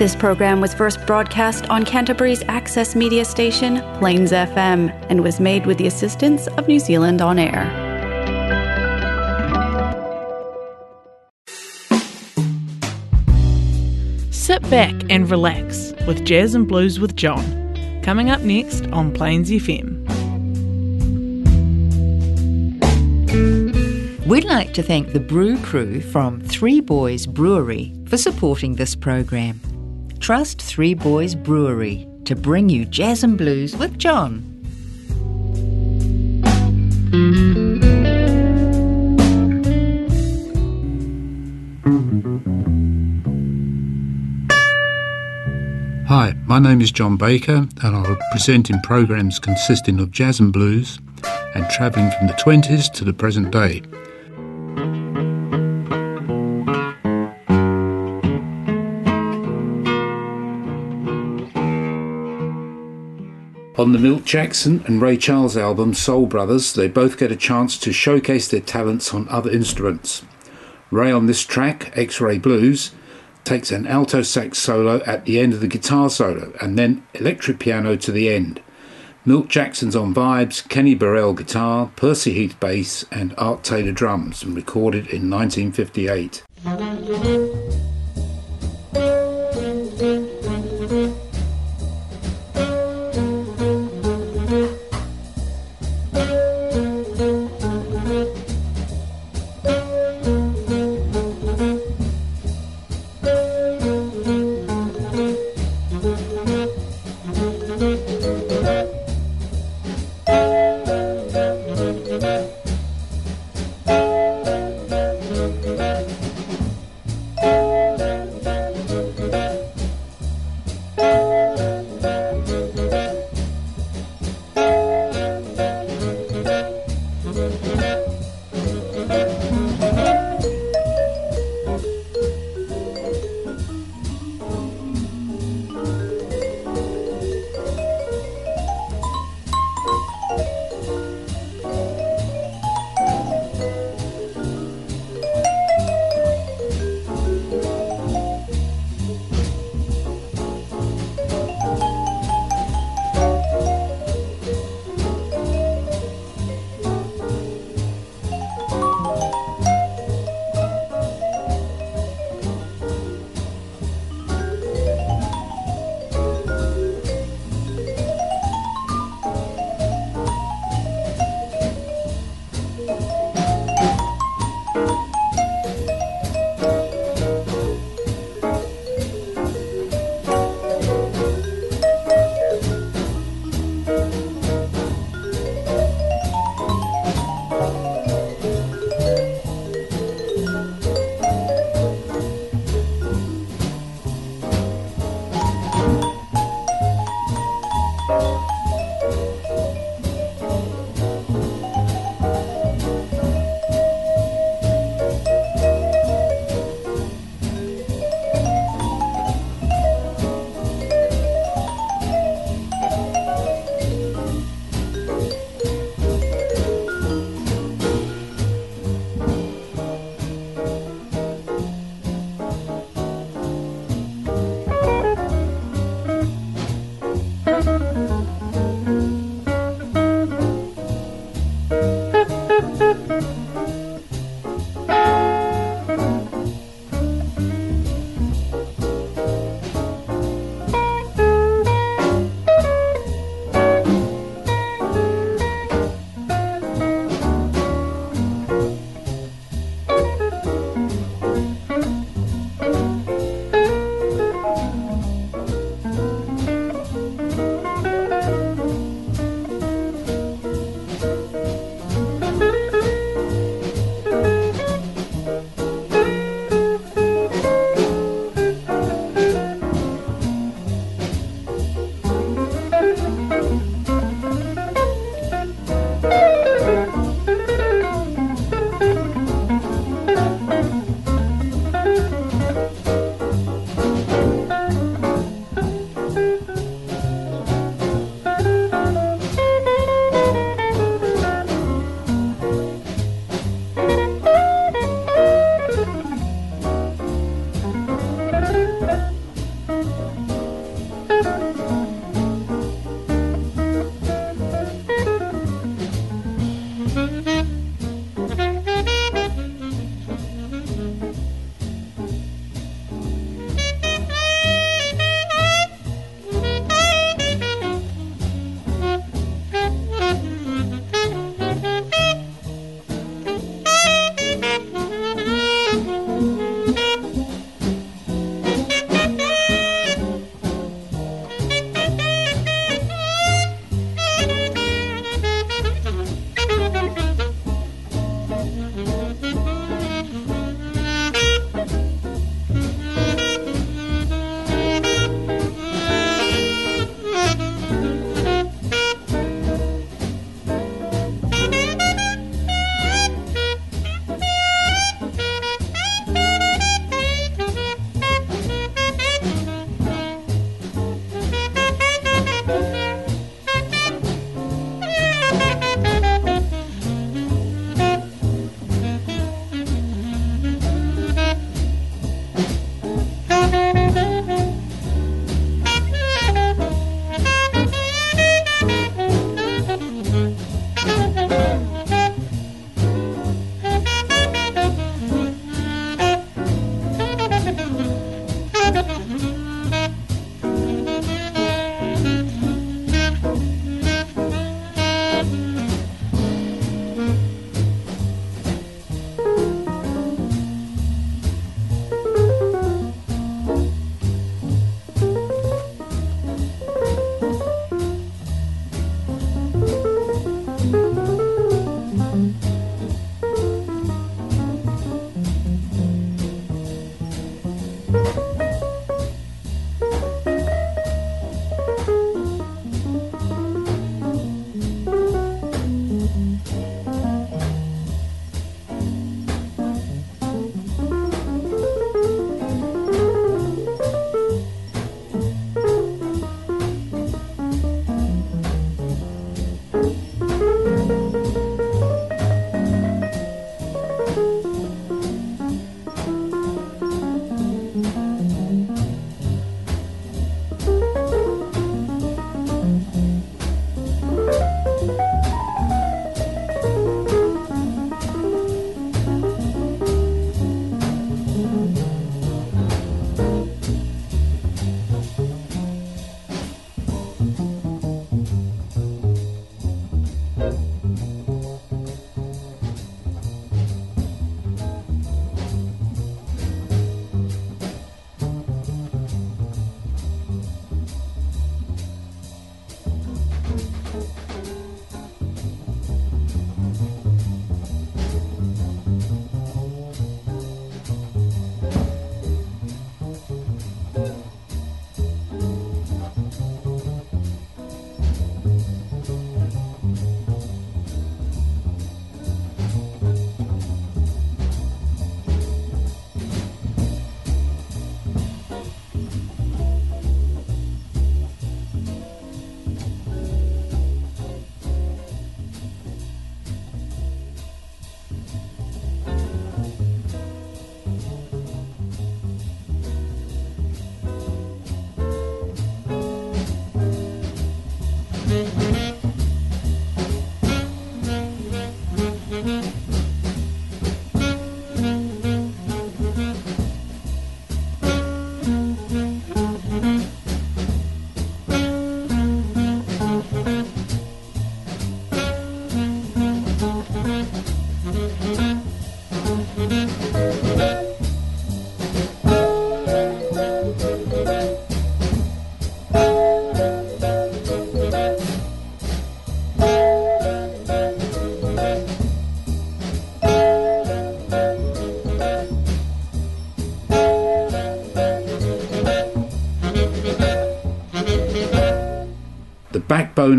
This program was first broadcast on Canterbury's access media station, Plains FM, and was made with the assistance of New Zealand On Air. Sit back and relax with Jazz and Blues with John. Coming up next on Plains FM. We'd like to thank the brew crew from Three Boys Brewery for supporting this program. Trust Three Boys Brewery to bring you jazz and blues with John. Hi, my name is John Baker, and I'll present in programs consisting of jazz and blues and travelling from the 20s to the present day. On the Milt Jackson and Ray Charles album Soul Brothers, they both get a chance to showcase their talents on other instruments. Ray on this track, X Ray Blues, takes an alto sax solo at the end of the guitar solo and then electric piano to the end. Milt Jackson's on vibes, Kenny Burrell guitar, Percy Heath bass, and Art Taylor drums, and recorded in 1958.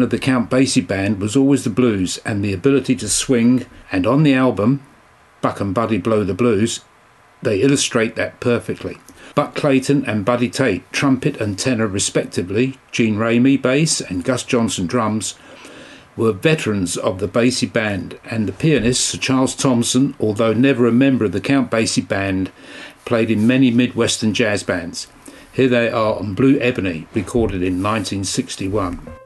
Of the Count Basie band was always the blues and the ability to swing, and on the album, Buck and Buddy Blow the Blues, they illustrate that perfectly. Buck Clayton and Buddy Tate, trumpet and tenor respectively, Gene Ramey, bass, and Gus Johnson, drums, were veterans of the Basie band, and the pianist, Sir Charles Thompson, although never a member of the Count Basie band, played in many Midwestern jazz bands. Here they are on Blue Ebony, recorded in 1961.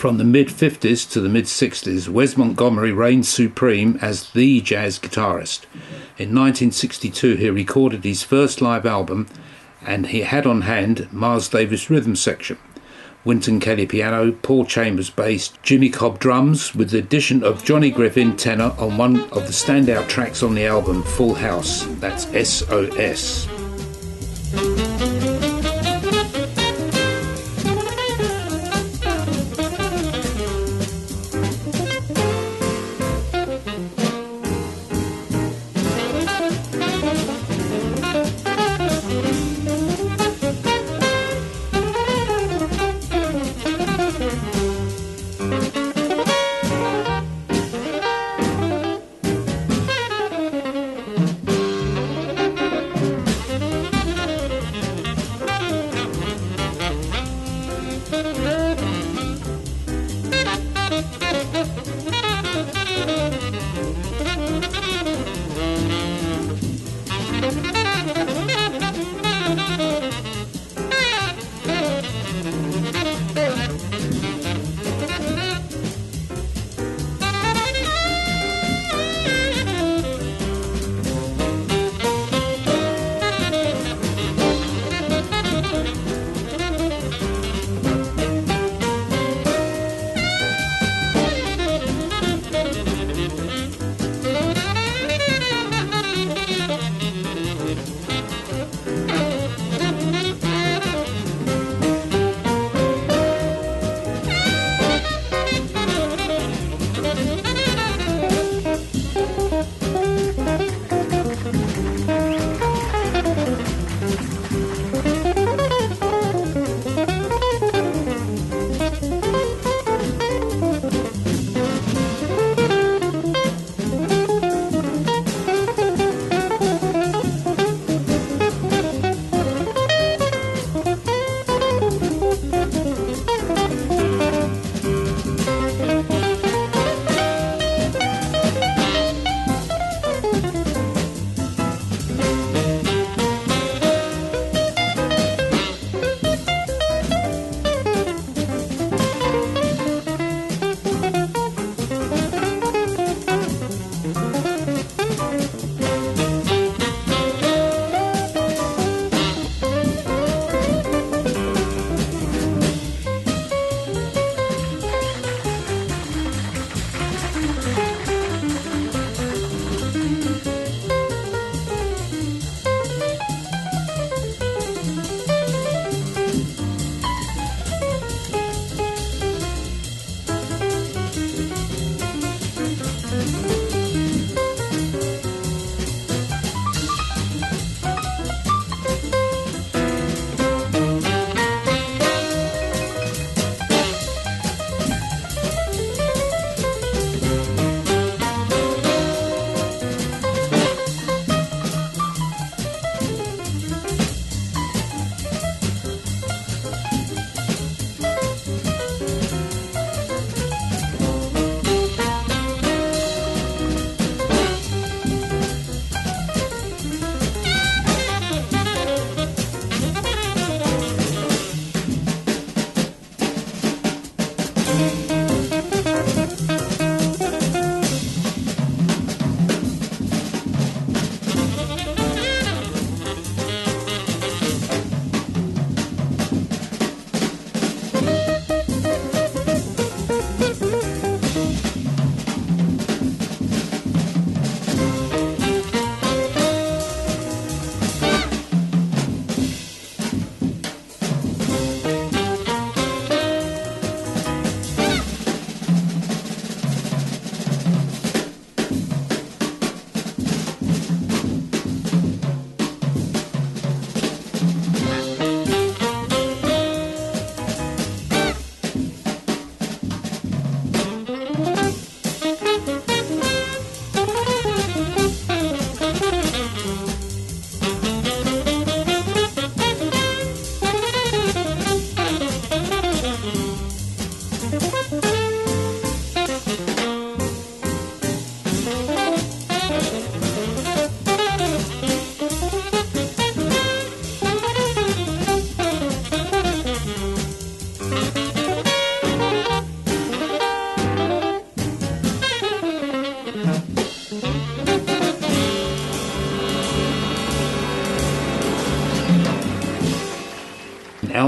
From the mid 50s to the mid 60s, Wes Montgomery reigned supreme as the jazz guitarist. In 1962, he recorded his first live album, and he had on hand Miles Davis rhythm section. Wynton Kelly piano, Paul Chambers bass, Jimmy Cobb drums, with the addition of Johnny Griffin tenor on one of the standout tracks on the album, Full House. That's SOS.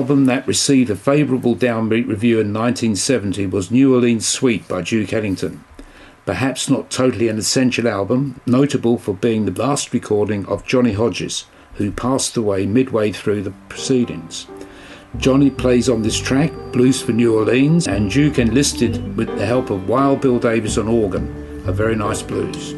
Album that received a favourable downbeat review in 1970 was New Orleans Suite by Duke Ellington. Perhaps not totally an essential album, notable for being the last recording of Johnny Hodges, who passed away midway through the proceedings. Johnny plays on this track, Blues for New Orleans, and Duke enlisted with the help of Wild Bill Davis on organ, a very nice blues.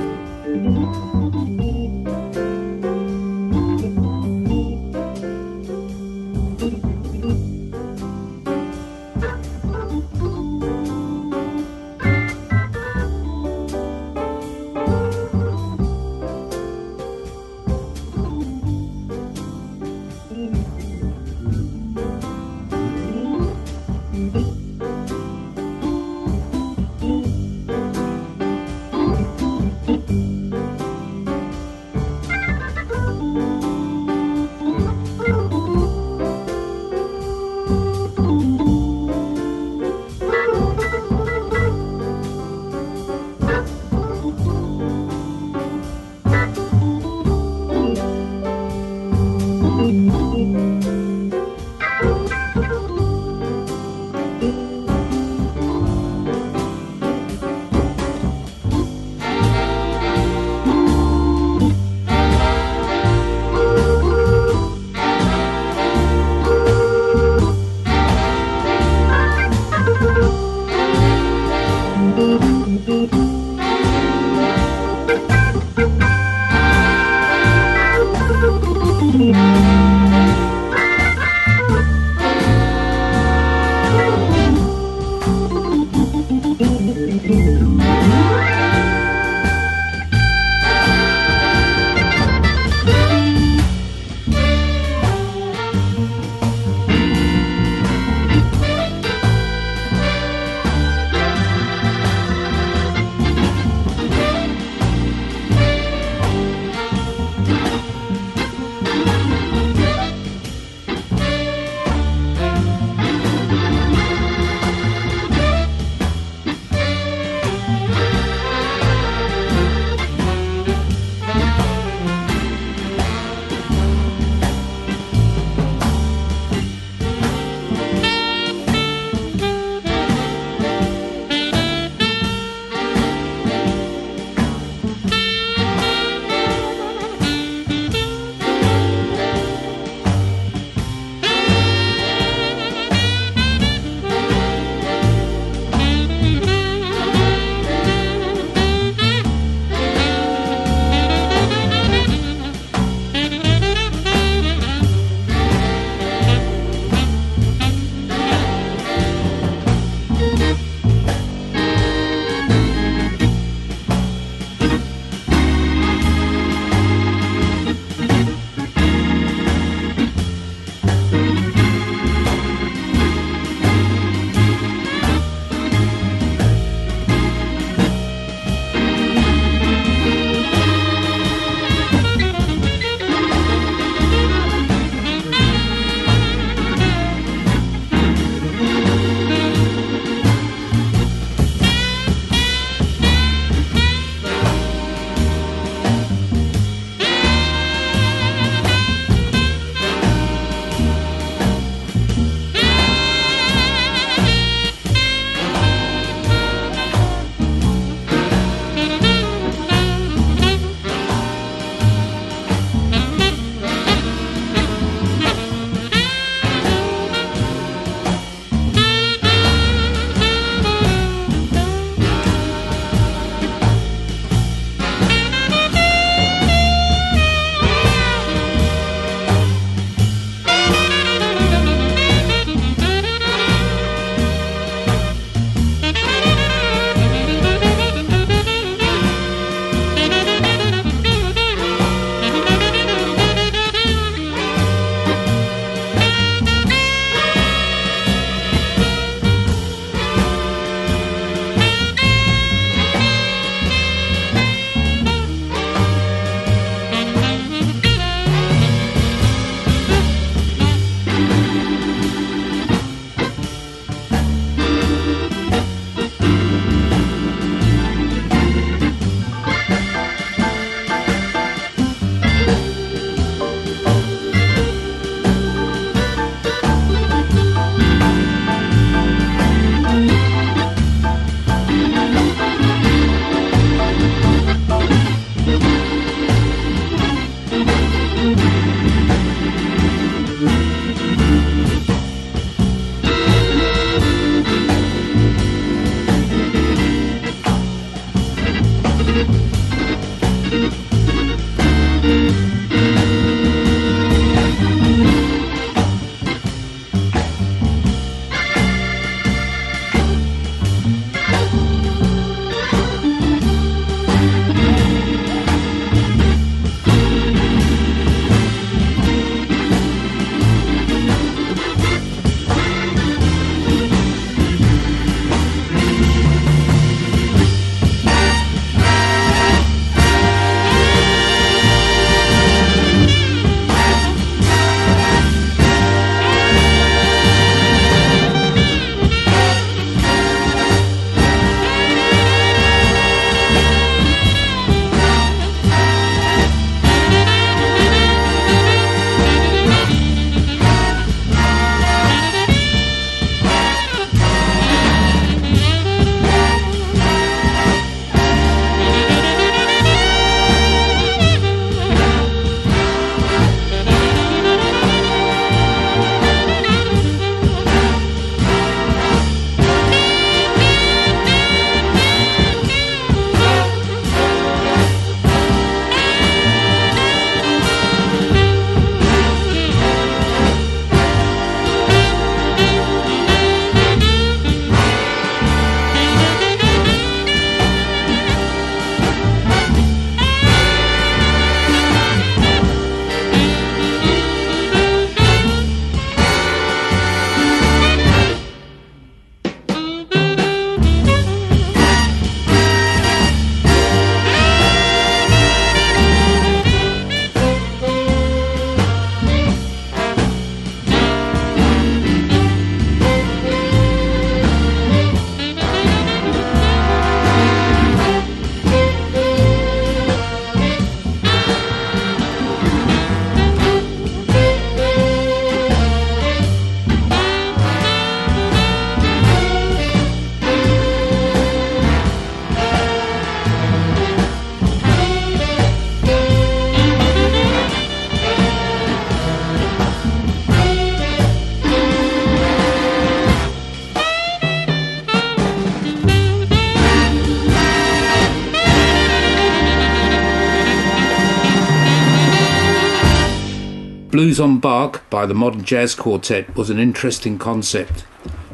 Blues on Bach by the Modern Jazz Quartet was an interesting concept.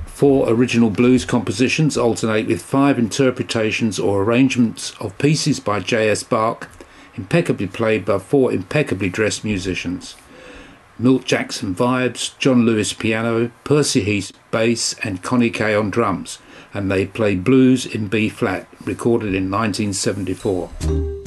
Four original blues compositions alternate with five interpretations or arrangements of pieces by J.S. Bach, impeccably played by four impeccably dressed musicians. Milt Jackson vibes, John Lewis piano, Percy Heath bass, and Connie Kay on drums, and they play blues in B flat, recorded in 1974.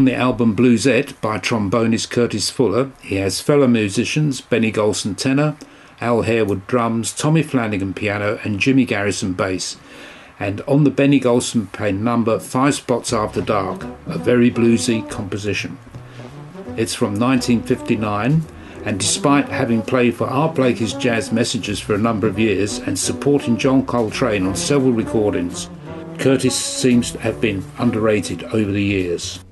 On the album Bluesette by trombonist Curtis Fuller, he has fellow musicians Benny Golson tenor, Al Harewood drums, Tommy Flanagan piano, and Jimmy Garrison bass. And on the Benny Golson pen number Five Spots After Dark, a very bluesy composition. It's from 1959, and despite having played for Art Blakey's Jazz Messengers for a number of years and supporting John Coltrane on several recordings, Curtis seems to have been underrated over the years.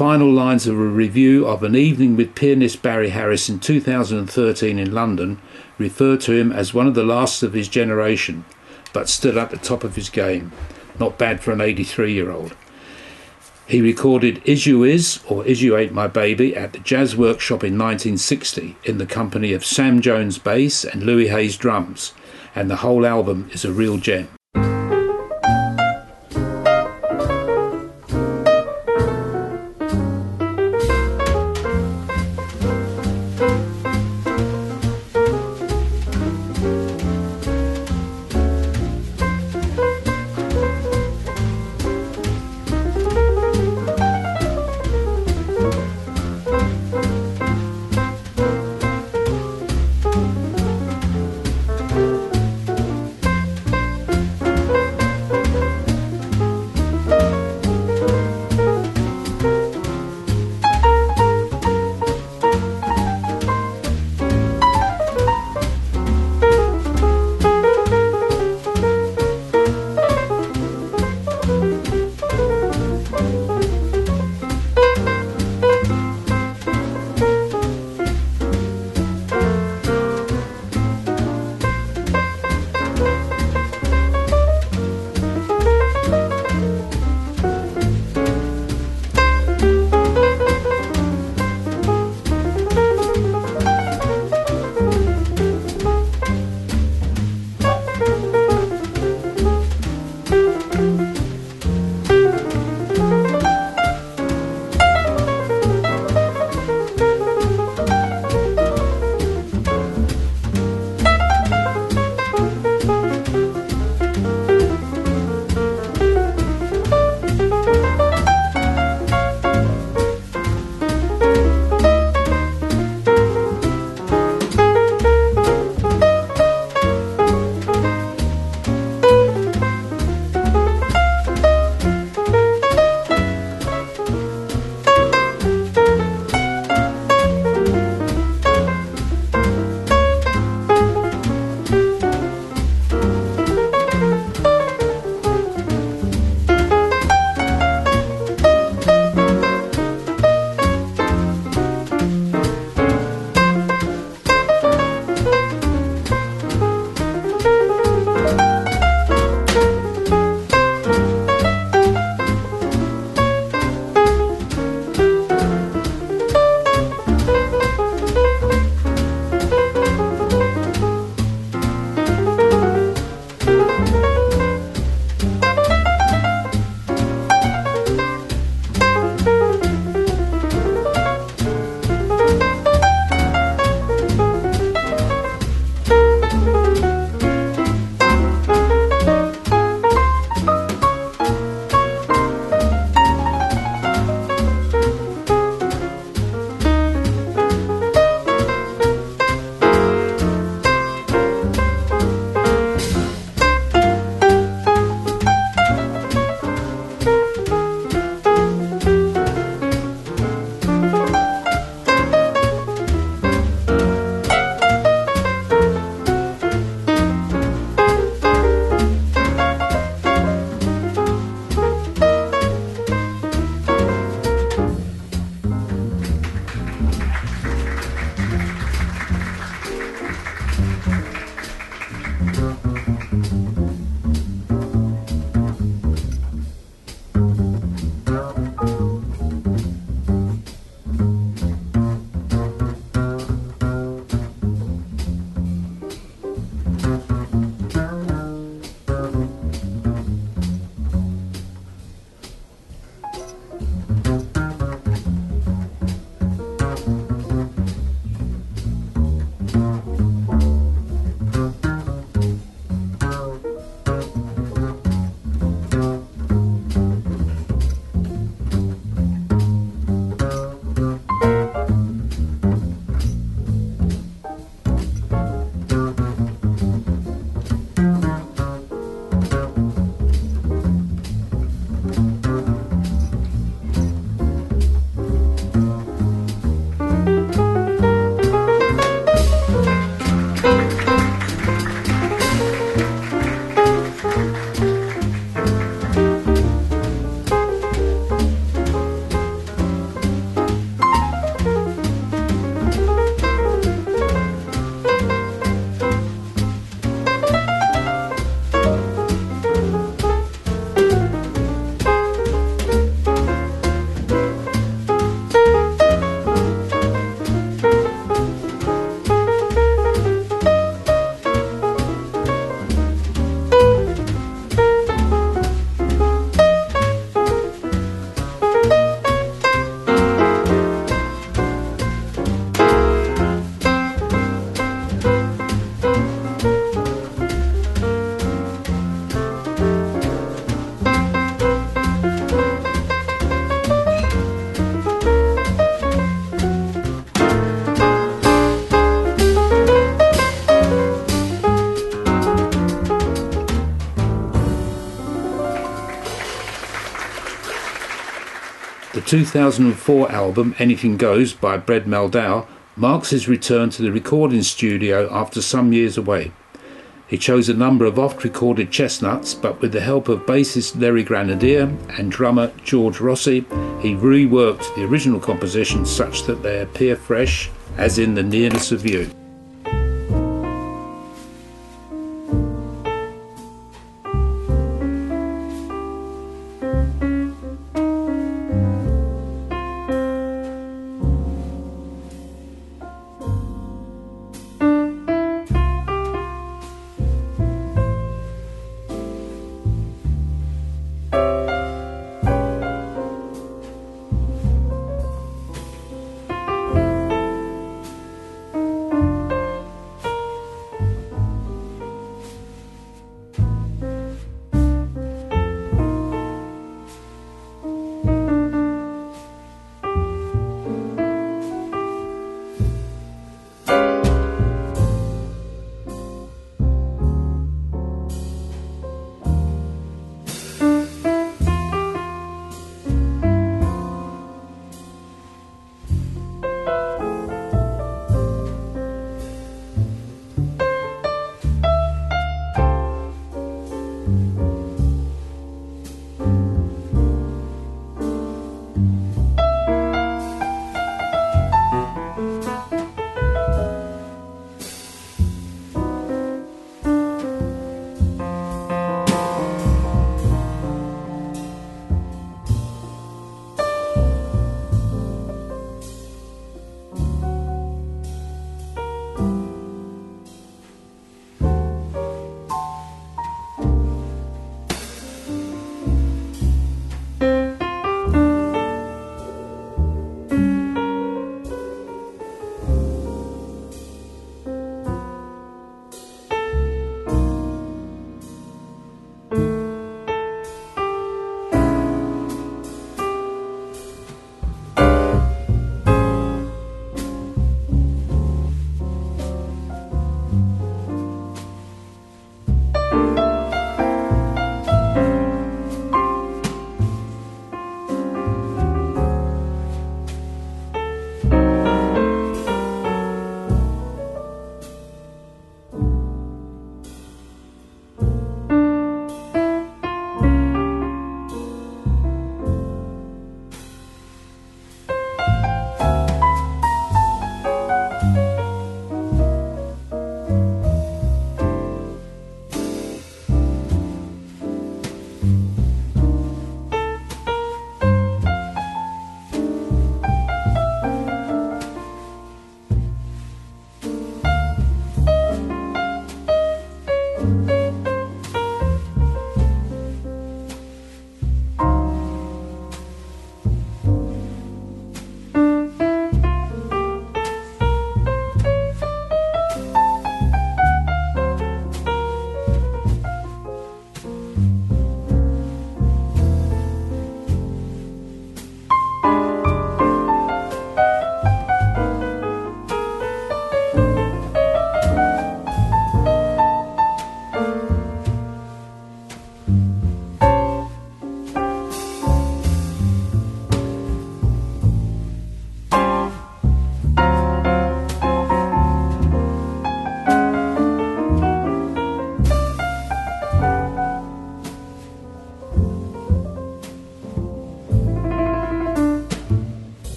Final lines of a review of an evening with pianist Barry Harris in 2013 in London refer to him as one of the last of his generation, but stood at the top of his game. Not bad for an 83 year old. He recorded Is You Is or Is You Ain't My Baby at the Jazz Workshop in 1960 in the company of Sam Jones bass and Louis Hayes drums, and the whole album is a real gem. 2004 album Anything Goes by Brad Mehldau marks his return to the recording studio after some years away. He chose a number of oft recorded chestnuts, but with the help of bassist Larry Grenadier and drummer George Rossy, he reworked the original compositions such that they appear fresh, as in the nearness of you.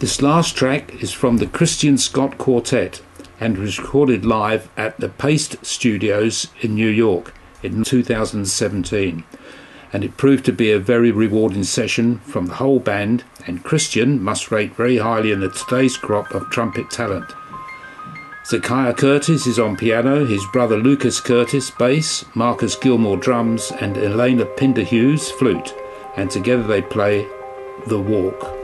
This last track is from the Christian Scott Quartet and was recorded live at the Paste Studios in New York in 2017. And it proved to be a very rewarding session from the whole band, and Christian must rate very highly in the today's crop of trumpet talent. Zaccai Curtis is on piano, his brother Luques Curtis bass, Marcus Gilmore drums, and Elena Pinderhughes flute, and together they play The Walk.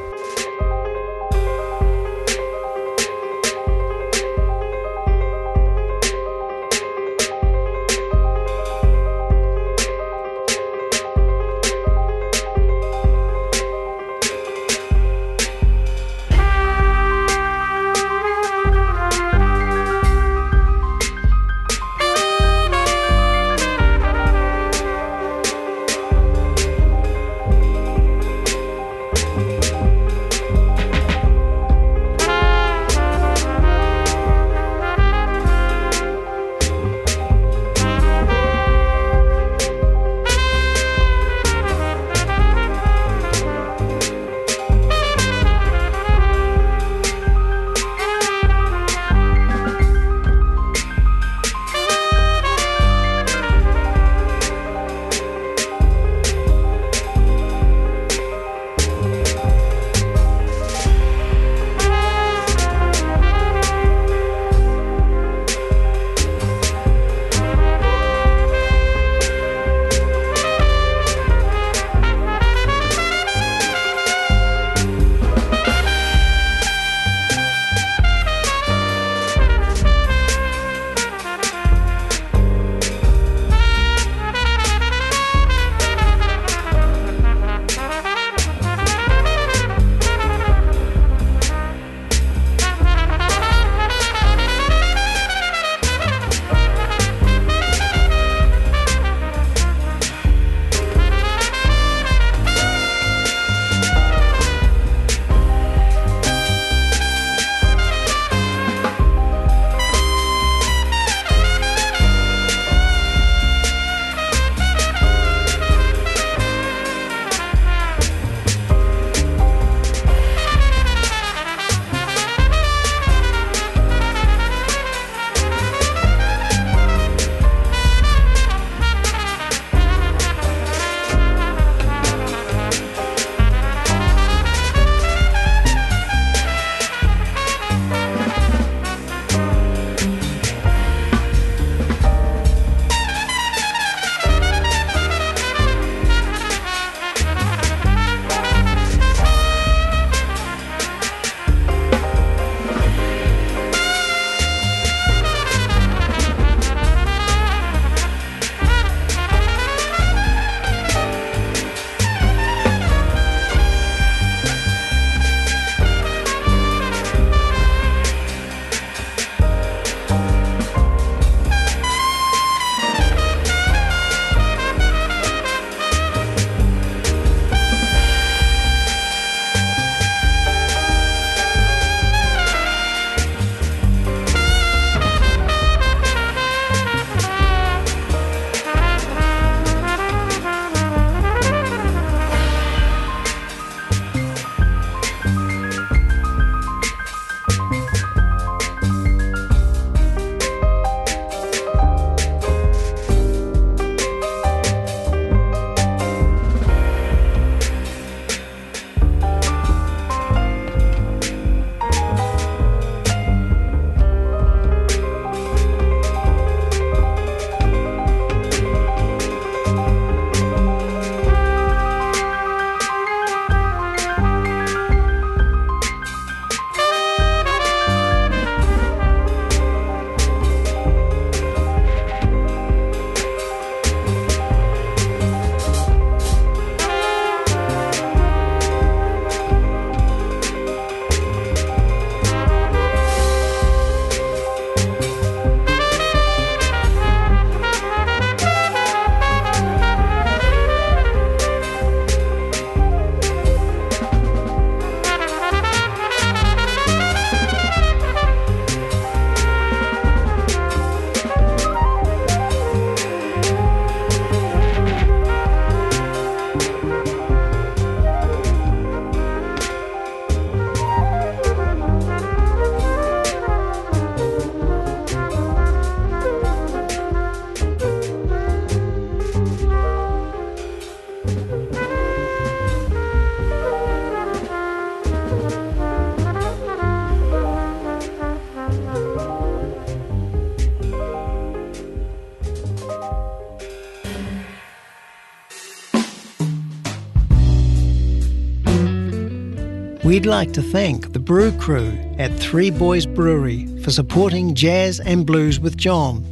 We'd like to thank the brew crew at Three Boys Brewery for supporting Jazz and Blues with John.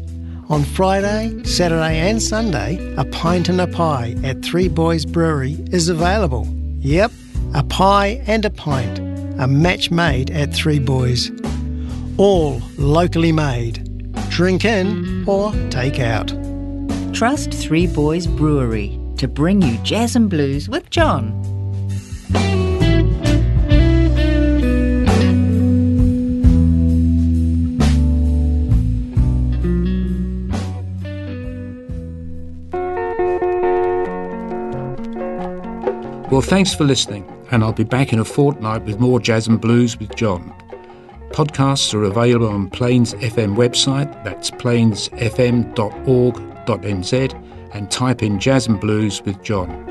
On Friday, Saturday, and Sunday, a pint and a pie at Three Boys Brewery is available. Yep, a pie and a pint, a match made at Three Boys. All locally made. Drink in or take out. Trust Three Boys Brewery to bring you jazz and blues with John. Well, thanks for listening, and I'll be back in a fortnight with more Jazz and Blues with John. Podcasts are available on Plains FM website, that's plainsfm.org.nz, and type in Jazz and Blues with John.